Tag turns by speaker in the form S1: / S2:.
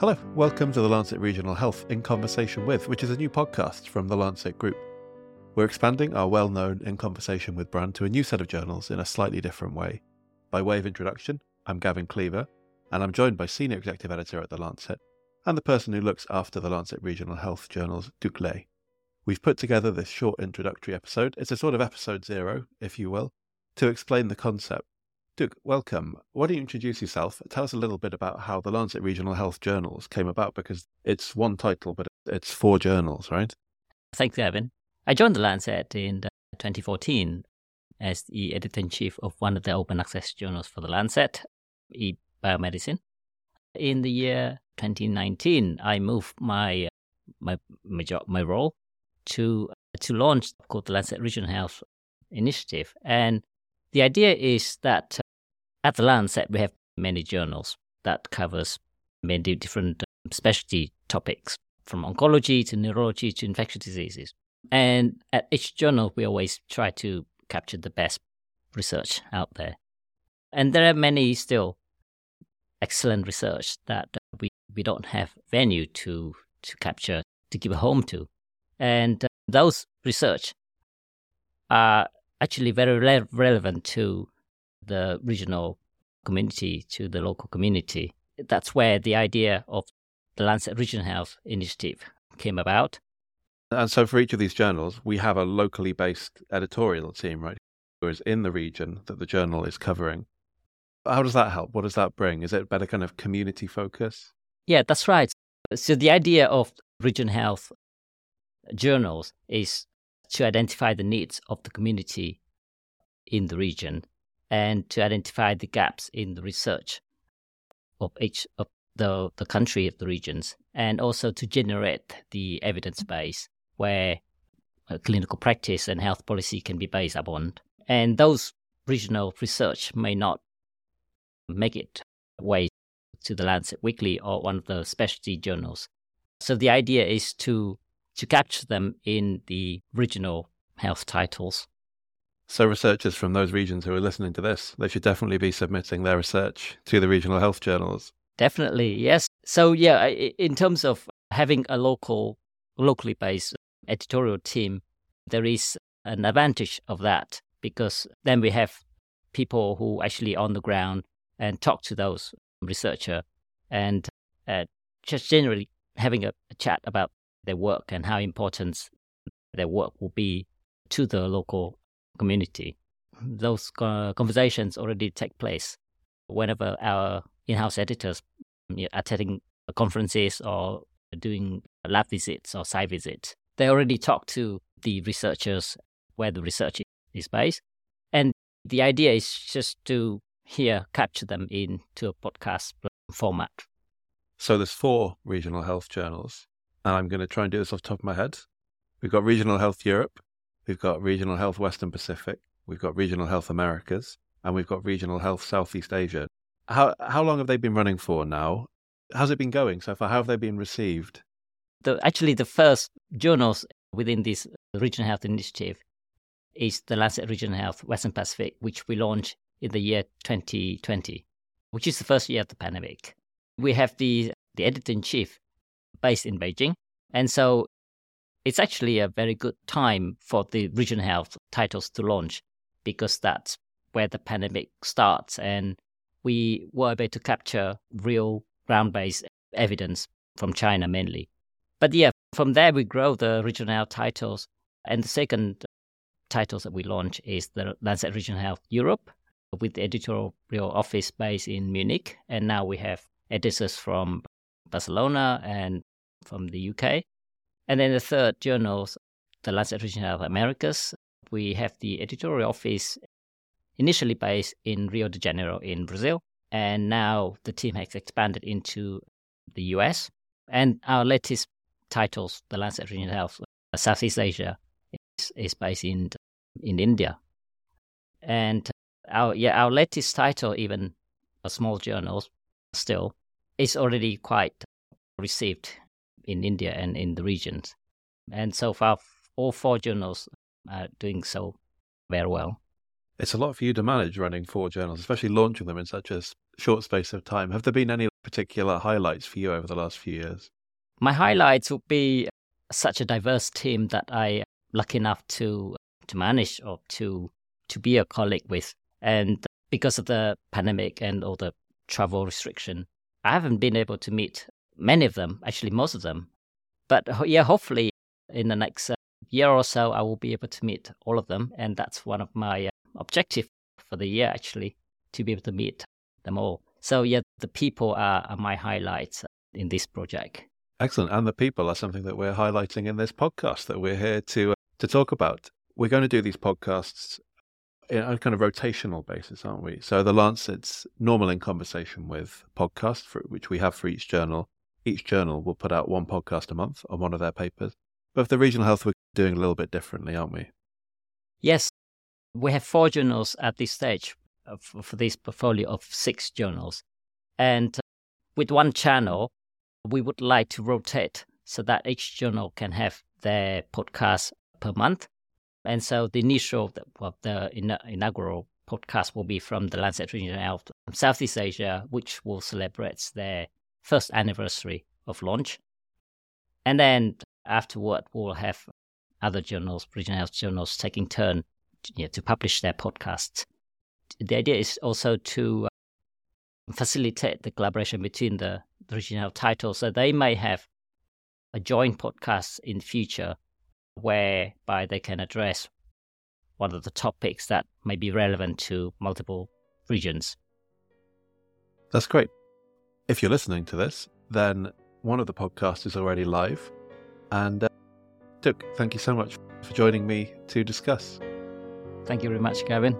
S1: Hello, welcome to the Lancet Regional Health in Conversation with, which is a new podcast from the Lancet Group. We're expanding our well known In Conversation with brand to a new set of journals in a slightly different way. By way of introduction, I'm Gavin Cleaver, and I'm joined by Senior Executive Editor at The Lancet and the person who looks after the Lancet Regional Health journals, Duc Le. We've put together this short introductory episode. It's a sort of episode zero, if you will, to explain the concept Duc, welcome. Why don't you introduce yourself? Tell us a little bit about how the Lancet Regional Health Journals came about, because it's one title, but it's four journals, right?
S2: Thanks, Gavin. I joined the Lancet in uh, 2014 as the editor in chief of one of the open access journals for the Lancet, e Biomedicine. In the year 2019, I moved my my my job, my role to to launch called the Lancet Regional Health Initiative, and the idea is that at the Lancet, we have many journals that covers many different um, specialty topics, from oncology to neurology to infectious diseases. And at each journal, we always try to capture the best research out there. And there are many still excellent research that uh, we, we don't have venue to, to capture, to give a home to. And uh, those research are actually very re- relevant to the regional community to the local community. That's where the idea of the Lancet Regional Health Initiative came about.
S1: And so for each of these journals, we have a locally based editorial team, right? Who is in the region that the journal is covering. How does that help? What does that bring? Is it better kind of community focus?
S2: Yeah, that's right. So the idea of regional health journals is to identify the needs of the community in the region and to identify the gaps in the research of each of the, the country of the regions, and also to generate the evidence base where uh, clinical practice and health policy can be based upon. And those regional research may not make it way to the Lancet Weekly or one of the specialty journals. So the idea is to to capture them in the regional health titles
S1: so, researchers from those regions who are listening to this, they should definitely be submitting their research to the regional health journals.
S2: Definitely, yes. So, yeah, in terms of having a local, locally based editorial team, there is an advantage of that because then we have people who actually on the ground and talk to those researcher and uh, just generally having a, a chat about their work and how important their work will be to the local community. Those uh, conversations already take place whenever our in-house editors are attending conferences or doing lab visits or site visits. They already talk to the researchers where the research is based. And the idea is just to here capture them into a podcast format.
S1: So there's four regional health journals, and I'm going to try and do this off top of my head. We've got Regional Health Europe, We've got Regional Health Western Pacific, we've got Regional Health Americas, and we've got Regional Health Southeast Asia. How how long have they been running for now? How's it been going so far? How have they been received?
S2: The, actually, the first journals within this Regional Health Initiative is the Lancet Regional Health Western Pacific, which we launched in the year 2020, which is the first year of the pandemic. We have the, the editor in chief based in Beijing. And so it's actually a very good time for the regional health titles to launch because that's where the pandemic starts and we were able to capture real ground-based evidence from China mainly. But yeah, from there we grow the regional health titles. And the second titles that we launch is the Lancet Regional Health Europe with the editorial office based in Munich. And now we have editors from Barcelona and from the UK. And then the third journal, the Lancet Regional of Americas, we have the editorial office initially based in Rio de Janeiro in Brazil. And now the team has expanded into the US. And our latest titles, the Lancet Regional Health Southeast Asia, is, is based in, in India. And our yeah, our latest title, even a small journal, still, is already quite received in India and in the regions. And so far, all four journals are doing so very well.
S1: It's a lot for you to manage running four journals, especially launching them in such a short space of time. Have there been any particular highlights for you over the last few years?
S2: My highlights would be such a diverse team that I am lucky enough to to manage or to to be a colleague with. And because of the pandemic and all the travel restriction, I haven't been able to meet many of them, actually most of them. But yeah, hopefully in the next uh, year or so, I will be able to meet all of them, and that's one of my uh, objective for the year actually to be able to meet them all. So yeah, the people are, are my highlights in this project.
S1: Excellent, and the people are something that we're highlighting in this podcast that we're here to uh, to talk about. We're going to do these podcasts in a kind of rotational basis, aren't we? So the Lancet's normal in conversation with podcast, for, which we have for each journal. Each journal will put out one podcast a month on one of their papers. But for the regional health, we're doing a little bit differently, aren't we?
S2: Yes, we have four journals at this stage uh, for this portfolio of six journals, and uh, with one channel, we would like to rotate so that each journal can have their podcast per month and so the initial, well, the inaugural podcast will be from the Lancet Regional Health Southeast Asia, which will celebrate their first anniversary of launch. And then afterward, we'll have other journals, regional health journals, taking turn you know, to publish their podcasts. The idea is also to uh, facilitate the collaboration between the, regional titles, so they may have a joint podcast in future whereby they can address one of the topics that may be relevant to multiple regions.
S1: That's great. If you're listening to this, then one of the podcasts is already live. And uh, Duc, thank you so much for joining me to discuss.
S2: Thank you very much, Gavin.